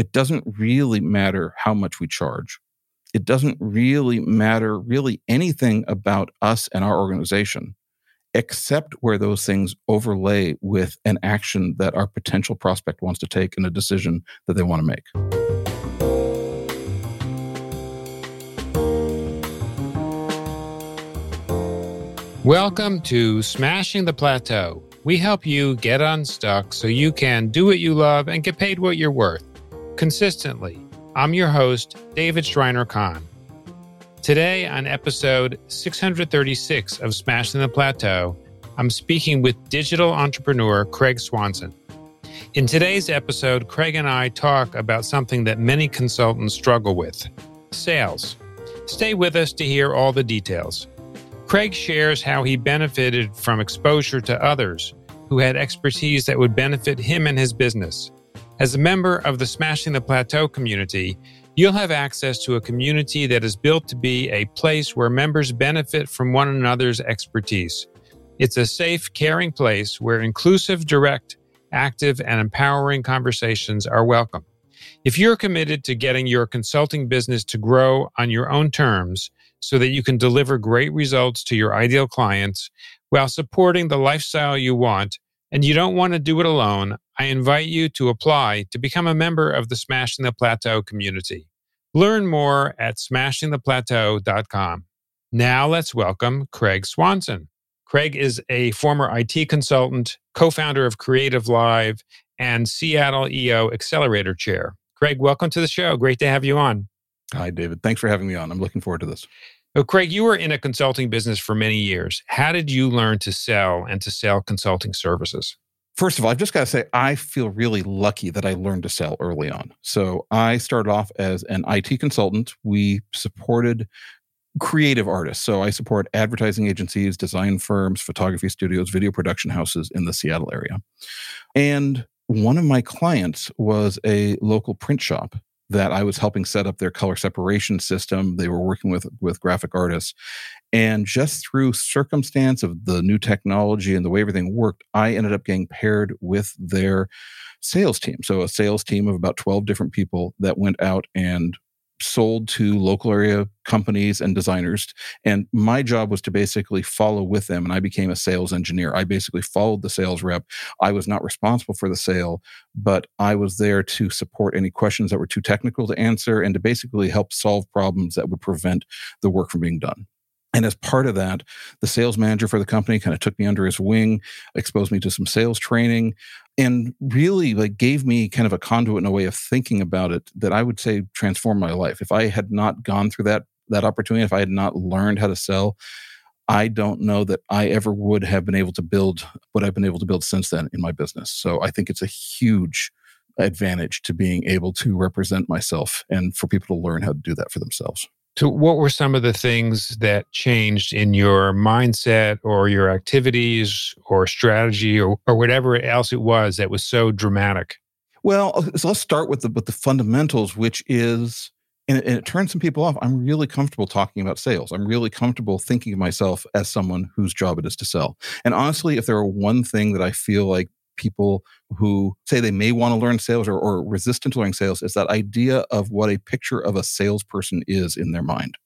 it doesn't really matter how much we charge. It doesn't really matter really anything about us and our organization, except where those things overlay with an action that our potential prospect wants to take and a decision that they want to make. Welcome to Smashing the Plateau. We help you get unstuck so you can do what you love and get paid what you're worth consistently. I'm your host, David Shriner-Cahn Today, on episode 636 of Smashing the Plateau, I'm speaking with digital entrepreneur Craig Swanson. In today's episode, Craig and I talk about something that many consultants struggle with sales. Stay with us to hear all the details. Craig shares how he benefited from exposure to others who had expertise that would benefit him and his business. As a member of the Smashing the Plateau community, you'll have access to a community that is built to be a place where members benefit from one another's expertise. It's a safe, caring place where inclusive, direct, active, and empowering conversations are welcome. If you're committed to getting your consulting business to grow on your own terms, so that you can deliver great results to your ideal clients while supporting the lifestyle you want and you don't want to do it alone, I invite you to apply to become a member of the Smashing the Plateau community. Learn more at smashingtheplateau.com. Now let's welcome Craig Swanson. Craig is a former IT consultant, co founder of CreativeLive, and Seattle EO Accelerator Chair. Craig, welcome to the show. Great to have you on. Hi, David. Thanks for having me on. I'm looking forward to this. So, Craig, you were in a consulting business for many years. How did you learn to sell and to sell consulting services? First of all, I've just got to say, I feel really lucky that I learned to sell early on. So, I started off as an IT consultant. We supported creative artists. So, I support advertising agencies, design firms, photography studios, video production houses in the Seattle area. And one of my clients was a local print shop that I was helping set up their color separation system. They were working with with graphic artists, and just through circumstance of the new technology and the way everything worked, I ended up getting paired with their sales team. So a sales team of about twelve different people that went out and sold to local area companies and designers. And my job was to basically follow with them. And I became a sales engineer. I basically followed the sales rep. I was not responsible for the sale, but I was there to support any questions that were too technical to answer and to basically help solve problems that would prevent the work from being done. And as part of that, the sales manager for the company kind of took me under his wing, exposed me to some sales training, and really like gave me kind of a conduit and a way of thinking about it that I would say transformed my life. If I had not gone through that that opportunity, if I had not learned how to sell, I don't know that I ever would have been able to build what I've been able to build since then in my business. So I think it's a huge advantage to being able to represent myself and for people to learn how to do that for themselves. So, what were some of the things that changed in your mindset or your activities or strategy or, or whatever else it was that was so dramatic? Well, uh, so let's start with the with the fundamentals, which is, and it, and it turns some people off. I'm really comfortable talking about sales. I'm really comfortable thinking of myself as someone whose job it is to sell. And honestly, if there were one thing that I feel like people who say they may want to learn sales or, or resistant to learning sales is that idea of what a picture of a salesperson is in their mind.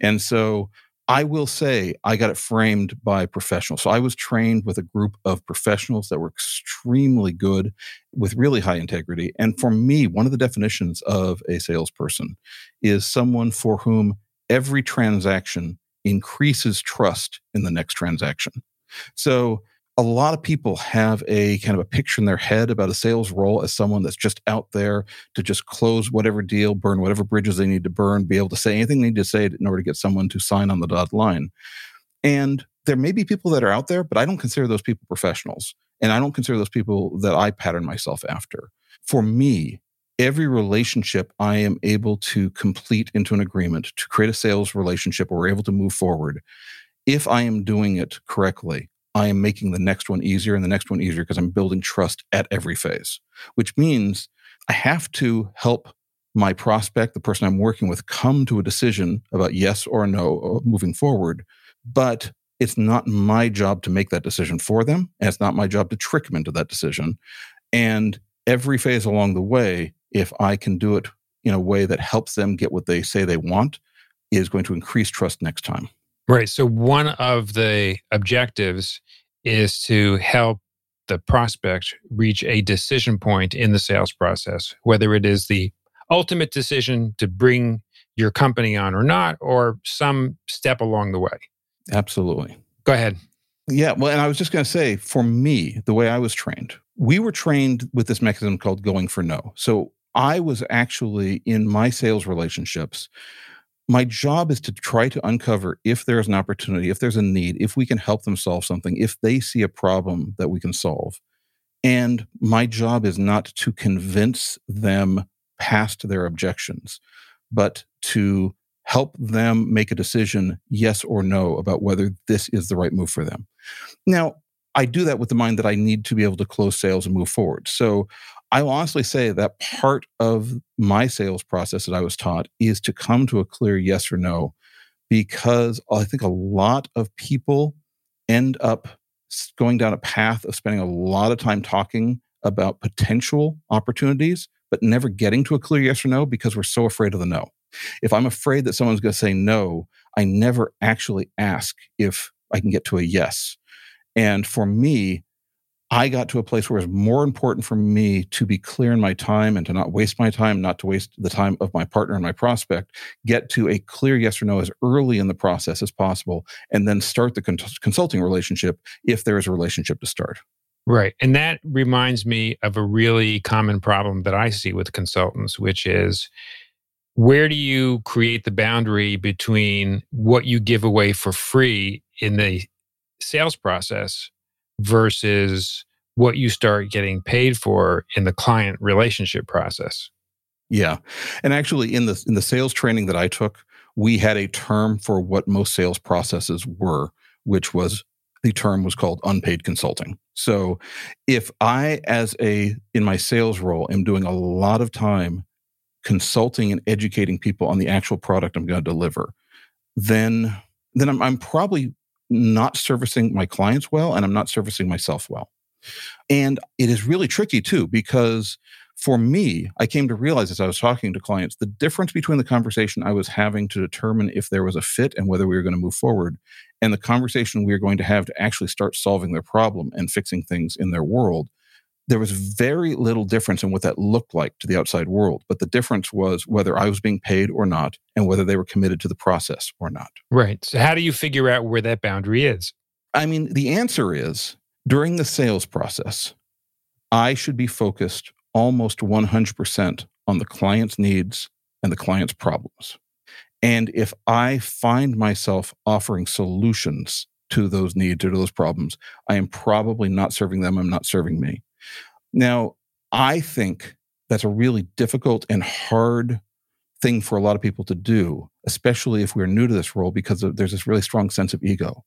And so I will say I got it framed by professionals. So I was trained with a group of professionals that were extremely good with really high integrity. And for me, one of the definitions of a salesperson is someone for whom every transaction increases trust in the next transaction. So a lot of people have a kind of a picture in their head about a sales role as someone that's just out there to just close whatever deal, burn whatever bridges they need to burn, be able to say anything they need to say in order to get someone to sign on the dotted line. And there may be people that are out there, but I don't consider those people professionals. And I don't consider those people that I pattern myself after. For me, every relationship I am able to complete into an agreement to create a sales relationship where we're able to move forward, if I am doing it correctly, I am making the next one easier and the next one easier because I'm building trust at every phase, which means I have to help my prospect, the person I'm working with, come to a decision about yes or no uh, moving forward. But it's not my job to make that decision for them. And it's not my job to trick them into that decision. And every phase along the way, if I can do it in a way that helps them get what they say they want, is going to increase trust next time. Right. So, one of the objectives is to help the prospect reach a decision point in the sales process, whether it is the ultimate decision to bring your company on or not, or some step along the way. Absolutely. Go ahead. Yeah. Well, and I was just going to say for me, the way I was trained, we were trained with this mechanism called going for no. So I was actually in my sales relationships. My job is to try to uncover if there's an opportunity, if there's a need, if we can help them solve something, if they see a problem that we can solve. And my job is not to convince them past their objections, but to help them make a decision, yes or no, about whether this is the right move for them. Now, I do that with the mind that I need to be able to close sales and move forward. So I will honestly say that part of my sales process that I was taught is to come to a clear yes or no, because I think a lot of people end up going down a path of spending a lot of time talking about potential opportunities, but never getting to a clear yes or no because we're so afraid of the no. If I'm afraid that someone's going to say no, I never actually ask if I can get to a yes. And for me, I got to a place where it was more important for me to be clear in my time and to not waste my time, not to waste the time of my partner and my prospect, get to a clear yes or no as early in the process as possible, and then start the consulting relationship if there is a relationship to start. Right. And that reminds me of a really common problem that I see with consultants, which is where do you create the boundary between what you give away for free in the sales process versus what you start getting paid for in the client relationship process? Yeah. And actually in the in the sales training that I took, we had a term for what most sales processes were, which was the term was called unpaid consulting. So if I as a in my sales role am doing a lot of time consulting and educating people on the actual product I'm going to deliver, then then I'm, I'm probably not servicing my clients well and I'm not servicing myself well. And it is really tricky too, because for me, I came to realize as I was talking to clients, the difference between the conversation I was having to determine if there was a fit and whether we were going to move forward and the conversation we were going to have to actually start solving their problem and fixing things in their world there was very little difference in what that looked like to the outside world. But the difference was whether I was being paid or not, and whether they were committed to the process or not. Right. So, how do you figure out where that boundary is? I mean, the answer is during the sales process, I should be focused almost 100% on the client's needs and the client's problems. And if I find myself offering solutions to those needs or to those problems, I am probably not serving them. I'm not serving me. Now, I think that's a really difficult and hard thing for a lot of people to do, especially if we're new to this role, because there's this really strong sense of ego.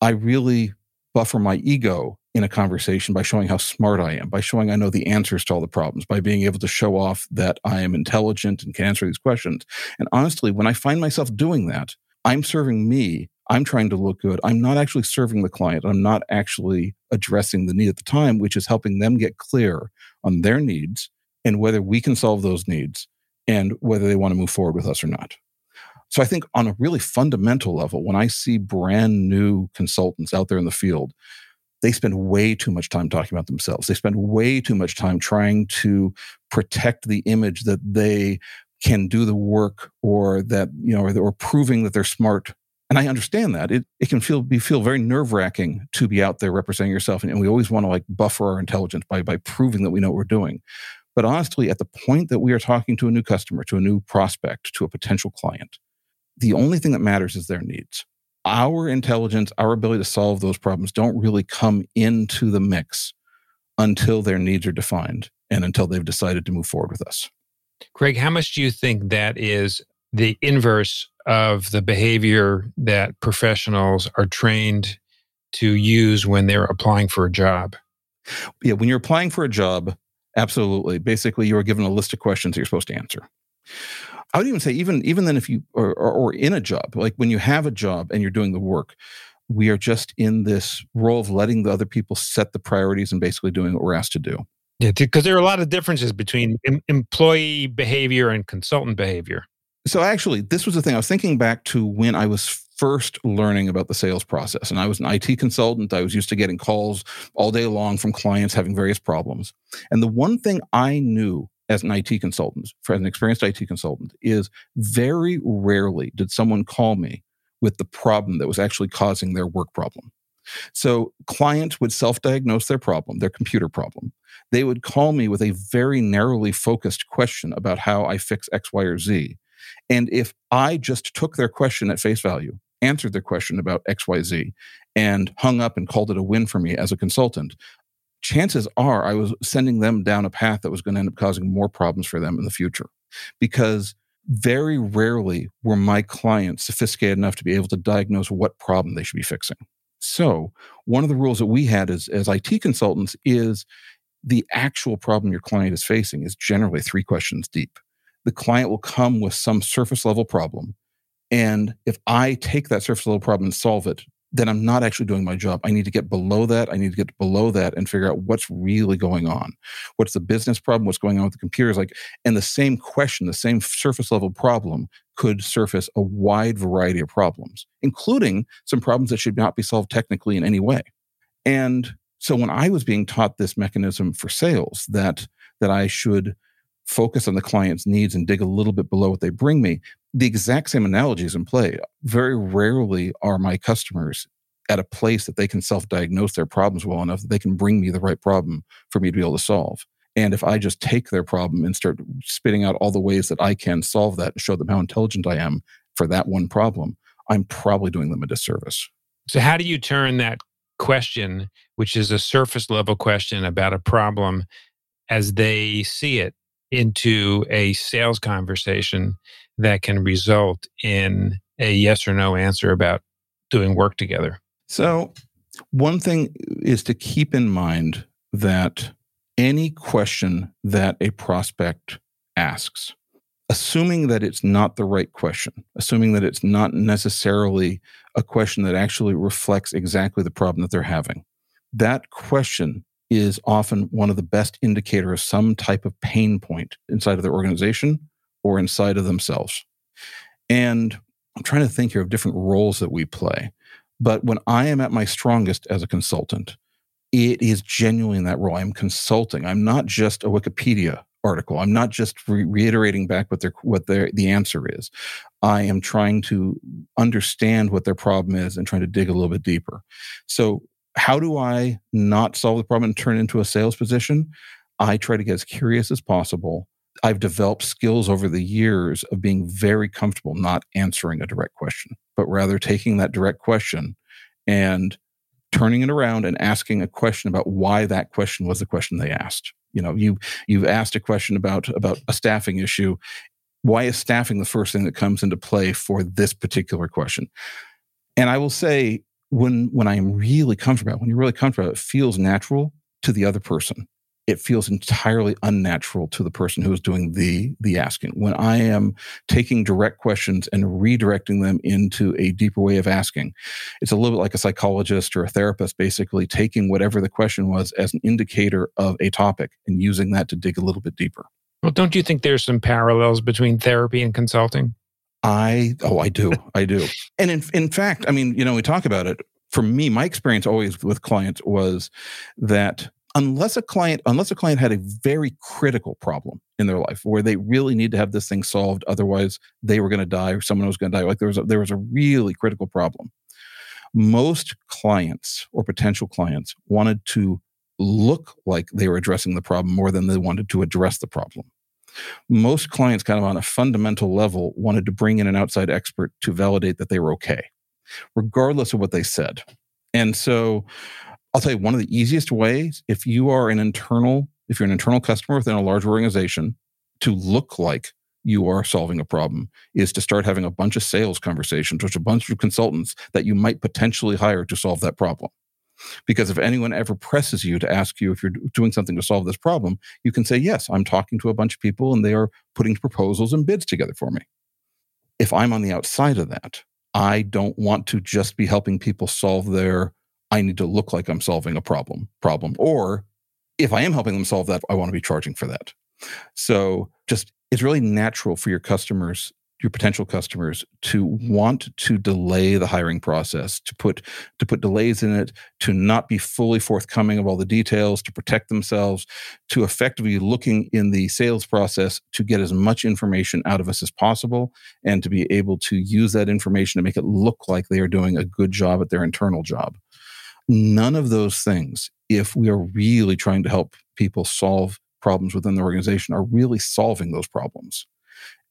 I really buffer my ego in a conversation by showing how smart I am, by showing I know the answers to all the problems, by being able to show off that I am intelligent and can answer these questions. And honestly, when I find myself doing that, I'm serving me I'm trying to look good. I'm not actually serving the client. I'm not actually addressing the need at the time, which is helping them get clear on their needs and whether we can solve those needs and whether they want to move forward with us or not. So I think on a really fundamental level, when I see brand new consultants out there in the field, they spend way too much time talking about themselves. They spend way too much time trying to protect the image that they can do the work or that, you know, or, or proving that they're smart and I understand that it, it can feel be feel very nerve wracking to be out there representing yourself, and, and we always want to like buffer our intelligence by by proving that we know what we're doing. But honestly, at the point that we are talking to a new customer, to a new prospect, to a potential client, the only thing that matters is their needs. Our intelligence, our ability to solve those problems don't really come into the mix until their needs are defined and until they've decided to move forward with us. Craig, how much do you think that is the inverse of the behavior that professionals are trained to use when they're applying for a job. Yeah, when you're applying for a job, absolutely. Basically, you are given a list of questions you're supposed to answer. I would even say, even even then, if you or, or, or in a job, like when you have a job and you're doing the work, we are just in this role of letting the other people set the priorities and basically doing what we're asked to do. Yeah, because there are a lot of differences between em- employee behavior and consultant behavior. So actually, this was the thing I was thinking back to when I was first learning about the sales process. And I was an IT consultant. I was used to getting calls all day long from clients having various problems. And the one thing I knew as an IT consultant, for an experienced IT consultant, is very rarely did someone call me with the problem that was actually causing their work problem. So clients would self-diagnose their problem, their computer problem. They would call me with a very narrowly focused question about how I fix X, Y, or Z. And if I just took their question at face value, answered their question about X, Y, Z, and hung up and called it a win for me as a consultant, chances are I was sending them down a path that was going to end up causing more problems for them in the future. Because very rarely were my clients sophisticated enough to be able to diagnose what problem they should be fixing. So, one of the rules that we had as, as IT consultants is the actual problem your client is facing is generally three questions deep. The client will come with some surface level problem. And if I take that surface level problem and solve it, then I'm not actually doing my job. I need to get below that. I need to get below that and figure out what's really going on. What's the business problem? What's going on with the computers? Like, and the same question, the same surface level problem could surface a wide variety of problems, including some problems that should not be solved technically in any way. And so when I was being taught this mechanism for sales that, that I should focus on the client's needs and dig a little bit below what they bring me, the exact same analogy is in play. Very rarely are my customers at a place that they can self diagnose their problems well enough that they can bring me the right problem for me to be able to solve. And if I just take their problem and start spitting out all the ways that I can solve that and show them how intelligent I am for that one problem, I'm probably doing them a disservice. So, how do you turn that question, which is a surface level question about a problem as they see it, into a sales conversation that can result in a yes or no answer about doing work together? So, one thing is to keep in mind that any question that a prospect asks, assuming that it's not the right question, assuming that it's not necessarily a question that actually reflects exactly the problem that they're having, that question is often one of the best indicator of some type of pain point inside of their organization or inside of themselves. And I'm trying to think here of different roles that we play. But when I am at my strongest as a consultant, it is genuinely in that role. I'm consulting. I'm not just a Wikipedia article. I'm not just re- reiterating back what their what their the answer is. I am trying to understand what their problem is and trying to dig a little bit deeper. So, how do I not solve the problem and turn into a sales position? I try to get as curious as possible. I've developed skills over the years of being very comfortable not answering a direct question, but rather taking that direct question and turning it around and asking a question about why that question was the question they asked. You know, you you've asked a question about about a staffing issue. Why is staffing the first thing that comes into play for this particular question? And I will say, when when I'm really comfortable, when you're really comfortable, it feels natural to the other person. It feels entirely unnatural to the person who is doing the the asking. When i am taking direct questions and redirecting them into a deeper way of asking it's a little bit like a psychologist or a therapist basically taking whatever the question was as an indicator of a topic and using that to dig a little bit deeper. Well don't you think there's some parallels between therapy and consulting i oh i do i do. And in, in fact i mean you know we talk about it. For me my experience always with clients was that unless a client unless a client had a very critical problem in their life where they really need to have this thing solved otherwise they were going to die or someone was going to die like there was a, there was a really critical problem. Most clients or potential clients wanted to look like they were addressing the problem more than they wanted to address the problem most clients kind of on a fundamental level wanted to bring in an outside expert to validate that they were okay regardless of what they said and so I'll tell you one of the easiest ways if you are an internal, if you're an internal customer within a large organization, to look like you are solving a problem is to start having a bunch of sales conversations with a bunch of consultants that you might potentially hire to solve that problem. Because if anyone ever presses you to ask you if you're doing something to solve this problem, you can say, Yes, I'm talking to a bunch of people and they are putting proposals and bids together for me. If I'm on the outside of that, I don't want to just be helping people solve their I need to look like I'm solving a problem problem or if I am helping them solve that, I want to be charging for that. So just it's really natural for your customers your potential customers to want to delay the hiring process to put to put delays in it to not be fully forthcoming of all the details to protect themselves to effectively looking in the sales process to get as much information out of us as possible and to be able to use that information to make it look like they are doing a good job at their internal job. None of those things if we are really trying to help people solve problems within the organization are really solving those problems.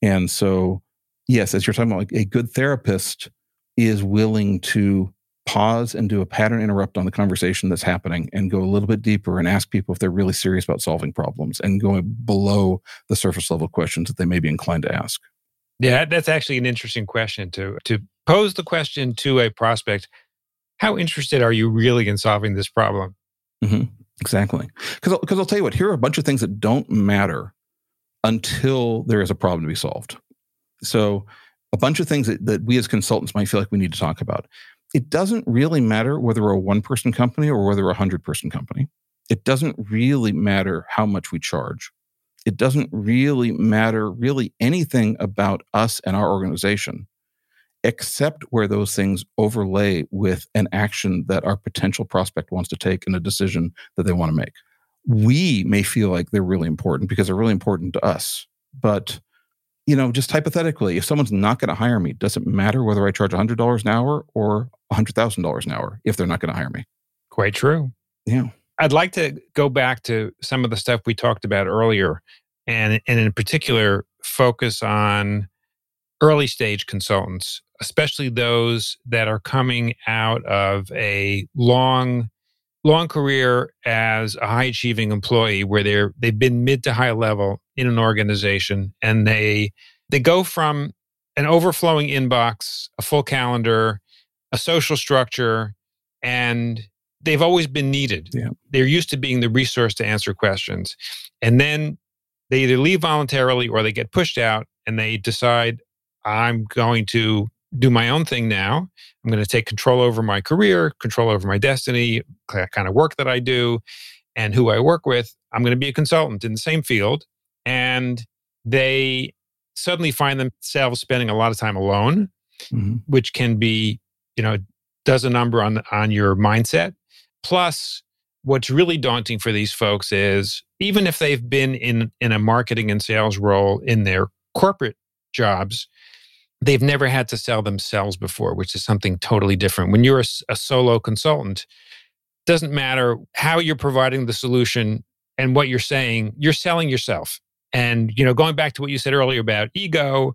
And so yes, as you're talking about, like a good therapist is willing to pause and do a pattern interrupt on the conversation that's happening and go a little bit deeper and ask people if they're really serious about solving problems and going below the surface level questions that they may be inclined to ask. Yeah, that's actually an interesting question to to pose the question to a prospect. How interested are you really in solving this problem? Mm-hmm. Exactly. Because because I'll tell you what, here are a bunch of things that don't matter until there is a problem to be solved. So, a bunch of things that, that we as consultants might feel like we need to talk about. It doesn't really matter whether we're a one person company or whether we're a 100 person company. It doesn't really matter how much we charge. It doesn't really matter, really, anything about us and our organization, except where those things overlay with an action that our potential prospect wants to take and a decision that they want to make. We may feel like they're really important because they're really important to us, but you know, just hypothetically, if someone's not going to hire me, does it matter whether I charge $100 an hour or $100,000 an hour if they're not going to hire me? Quite true. Yeah. I'd like to go back to some of the stuff we talked about earlier and, and in particular, focus on early stage consultants, especially those that are coming out of a long long career as a high achieving employee where they're they've been mid to high level in an organization and they they go from an overflowing inbox a full calendar a social structure and they've always been needed yeah. they're used to being the resource to answer questions and then they either leave voluntarily or they get pushed out and they decide i'm going to do my own thing now. I'm going to take control over my career, control over my destiny, kind of work that I do, and who I work with. I'm going to be a consultant in the same field. And they suddenly find themselves spending a lot of time alone, mm-hmm. which can be, you know, does a number on on your mindset. Plus, what's really daunting for these folks is even if they've been in in a marketing and sales role in their corporate jobs, they've never had to sell themselves before, which is something totally different. When you're a, a solo consultant, doesn't matter how you're providing the solution and what you're saying, you're selling yourself. And you know, going back to what you said earlier about ego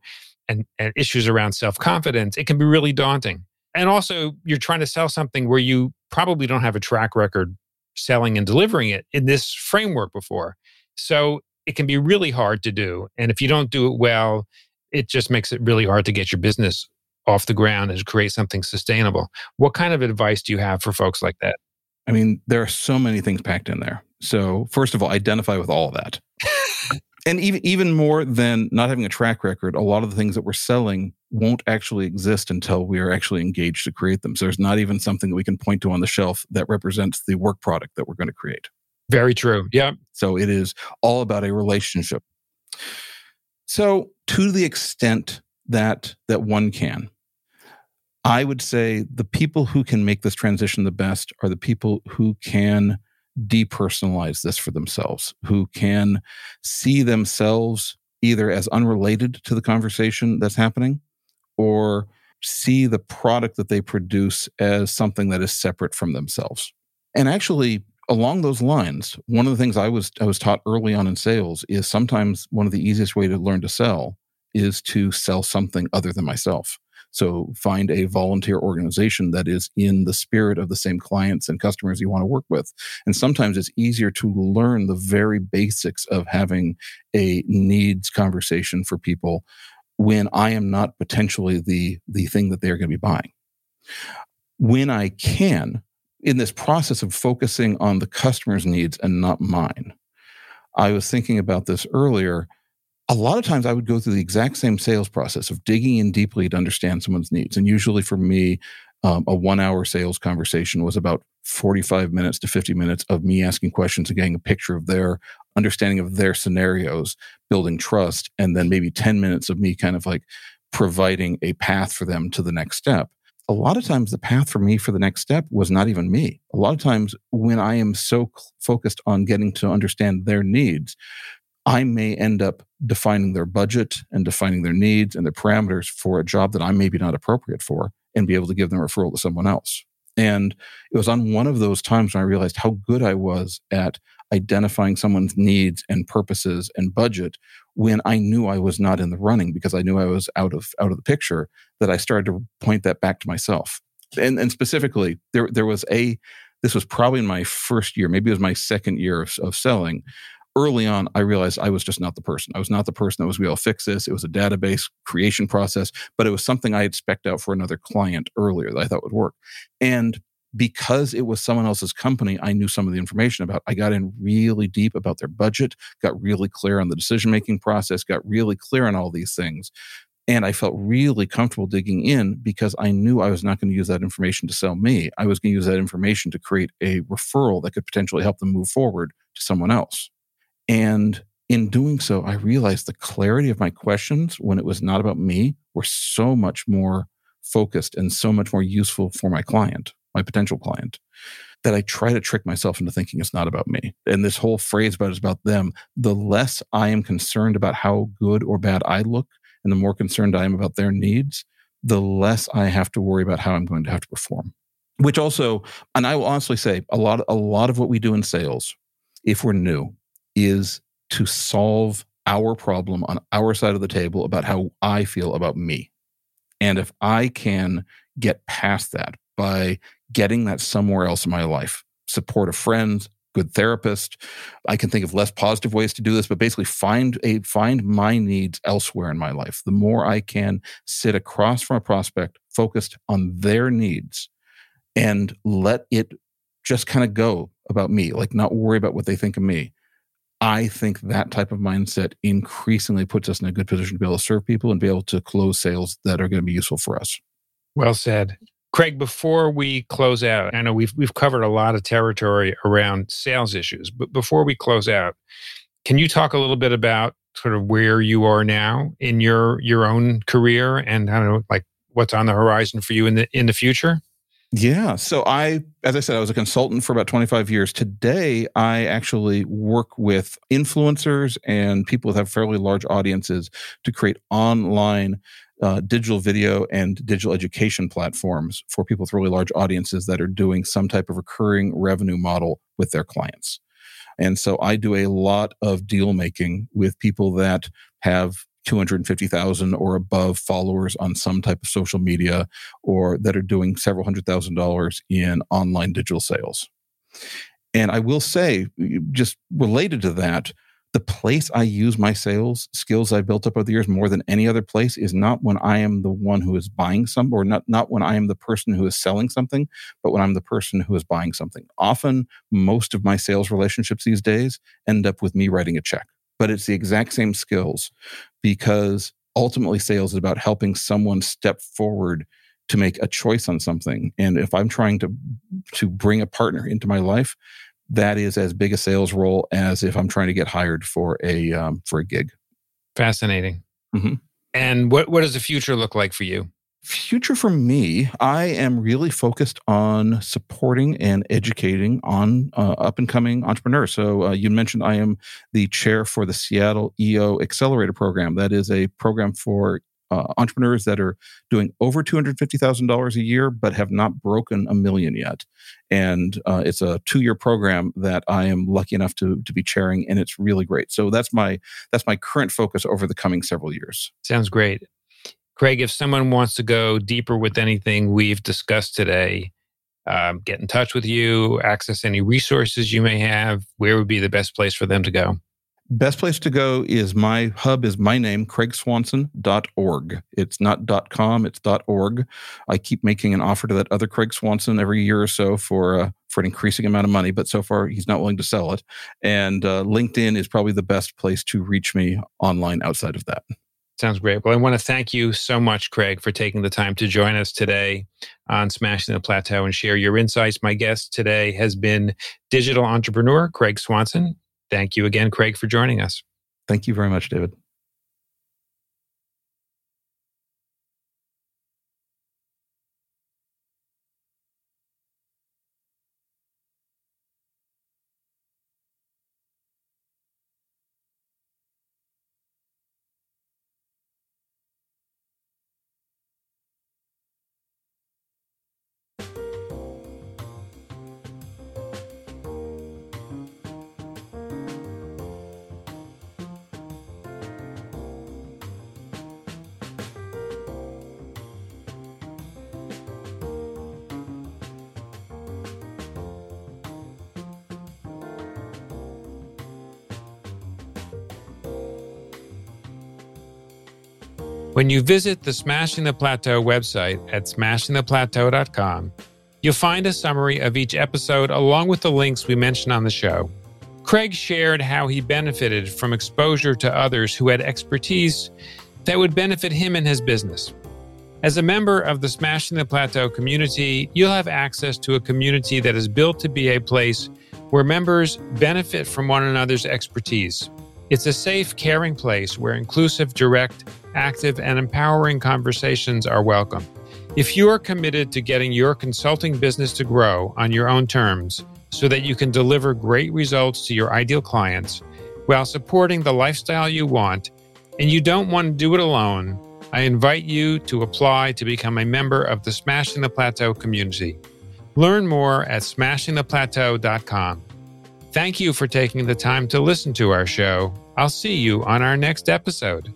and, and issues around self-confidence, it can be really daunting. And also, you're trying to sell something where you probably don't have a track record selling and delivering it in this framework before. So it can be really hard to do. And if you don't do it well, it just makes it really hard to get your business off the ground and create something sustainable. What kind of advice do you have for folks like that? I mean, there are so many things packed in there. So, first of all, identify with all of that. and even even more than not having a track record, a lot of the things that we're selling won't actually exist until we are actually engaged to create them. So there's not even something that we can point to on the shelf that represents the work product that we're going to create. Very true. Yeah. So it is all about a relationship. So, to the extent that that one can, I would say the people who can make this transition the best are the people who can depersonalize this for themselves, who can see themselves either as unrelated to the conversation that's happening or see the product that they produce as something that is separate from themselves. And actually, along those lines, one of the things I was I was taught early on in sales is sometimes one of the easiest way to learn to sell is to sell something other than myself. So find a volunteer organization that is in the spirit of the same clients and customers you want to work with. And sometimes it's easier to learn the very basics of having a needs conversation for people when I am not potentially the the thing that they're going to be buying. When I can, in this process of focusing on the customer's needs and not mine. I was thinking about this earlier. A lot of times I would go through the exact same sales process of digging in deeply to understand someone's needs. And usually for me, um, a one hour sales conversation was about 45 minutes to 50 minutes of me asking questions and getting a picture of their understanding of their scenarios, building trust, and then maybe 10 minutes of me kind of like providing a path for them to the next step. A lot of times, the path for me for the next step was not even me. A lot of times, when I am so focused on getting to understand their needs, I may end up defining their budget and defining their needs and their parameters for a job that I'm maybe not appropriate for and be able to give them a referral to someone else. And it was on one of those times when I realized how good I was at identifying someone's needs and purposes and budget when I knew I was not in the running because I knew I was out of out of the picture that I started to point that back to myself. And, and specifically, there there was a this was probably in my first year, maybe it was my second year of, of selling, early on, I realized I was just not the person. I was not the person that was going to fix this. It was a database creation process, but it was something I had specced out for another client earlier that I thought would work. And because it was someone else's company, I knew some of the information about. I got in really deep about their budget, got really clear on the decision making process, got really clear on all these things. And I felt really comfortable digging in because I knew I was not going to use that information to sell me. I was going to use that information to create a referral that could potentially help them move forward to someone else. And in doing so, I realized the clarity of my questions when it was not about me were so much more focused and so much more useful for my client, my potential client, that I try to trick myself into thinking it's not about me. And this whole phrase about it's about them, the less I am concerned about how good or bad I look, and the more concerned I am about their needs, the less I have to worry about how I'm going to have to perform. Which also, and I will honestly say, a lot, a lot of what we do in sales, if we're new, is to solve our problem on our side of the table about how I feel about me. And if I can get past that by getting that somewhere else in my life, support a friend, good therapist, I can think of less positive ways to do this, but basically find a find my needs elsewhere in my life. The more I can sit across from a prospect focused on their needs and let it just kind of go about me, like not worry about what they think of me I think that type of mindset increasingly puts us in a good position to be able to serve people and be able to close sales that are going to be useful for us. Well said. Craig, before we close out, I know we've we've covered a lot of territory around sales issues, but before we close out, can you talk a little bit about sort of where you are now in your your own career and I don't know like what's on the horizon for you in the in the future? Yeah. So I, as I said, I was a consultant for about 25 years. Today, I actually work with influencers and people that have fairly large audiences to create online uh, digital video and digital education platforms for people with really large audiences that are doing some type of recurring revenue model with their clients. And so I do a lot of deal making with people that have 250,000 or above followers on some type of social media or that are doing several hundred thousand dollars in online digital sales. And I will say, just related to that, the place I use my sales skills I built up over the years more than any other place is not when I am the one who is buying some, or not, not when I am the person who is selling something, but when I'm the person who is buying something. Often, most of my sales relationships these days end up with me writing a check but it's the exact same skills because ultimately sales is about helping someone step forward to make a choice on something. And if i'm trying to to bring a partner into my life that is as big a sales role as if i'm trying to get hired for a um, for a gig. Fascinating. Mm-hmm. and what what does the future look like for you future for me, I am really focused on supporting and educating on uh, up and coming entrepreneurs. So uh, you mentioned I am the chair for the Seattle EO Accelerator Program. That is a program for uh, entrepreneurs that are doing over $250,000 a year, but have not broken a million yet. And uh, it's a two year program that I am lucky enough to, to be chairing, and it's really great. So that's my, that's my current focus over the coming several years. Sounds great. Craig, if someone wants to go deeper with anything we've discussed today, um, get in touch with you, access any resources you may have, where would be the best place for them to go? Best place to go is my hub is my name, craigswanson.org. It's not .com, it's .org. I keep making an offer to that other Craig Swanson every year or so for uh, for an increasing amount of money, but so far he's not willing to sell it. And uh, LinkedIn is probably the best place to reach me online outside of that. Sounds great. Well, I want to thank you so much, Craig, for taking the time to join us today on Smashing the Plateau and share your insights. My guest today has been digital entrepreneur Craig Swanson. Thank you again, Craig, for joining us. Thank you very much, David. When you visit the Smashing the Plateau website at smashingtheplateau.com, you'll find a summary of each episode along with the links we mentioned on the show. Craig shared how he benefited from exposure to others who had expertise that would benefit him and his business. As a member of the Smashing the Plateau community, you'll have access to a community that is built to be a place where members benefit from one another's expertise. It's a safe, caring place where inclusive, direct, active, and empowering conversations are welcome. If you are committed to getting your consulting business to grow on your own terms so that you can deliver great results to your ideal clients while supporting the lifestyle you want, and you don't want to do it alone, I invite you to apply to become a member of the Smashing the Plateau community. Learn more at smashingtheplateau.com. Thank you for taking the time to listen to our show. I'll see you on our next episode.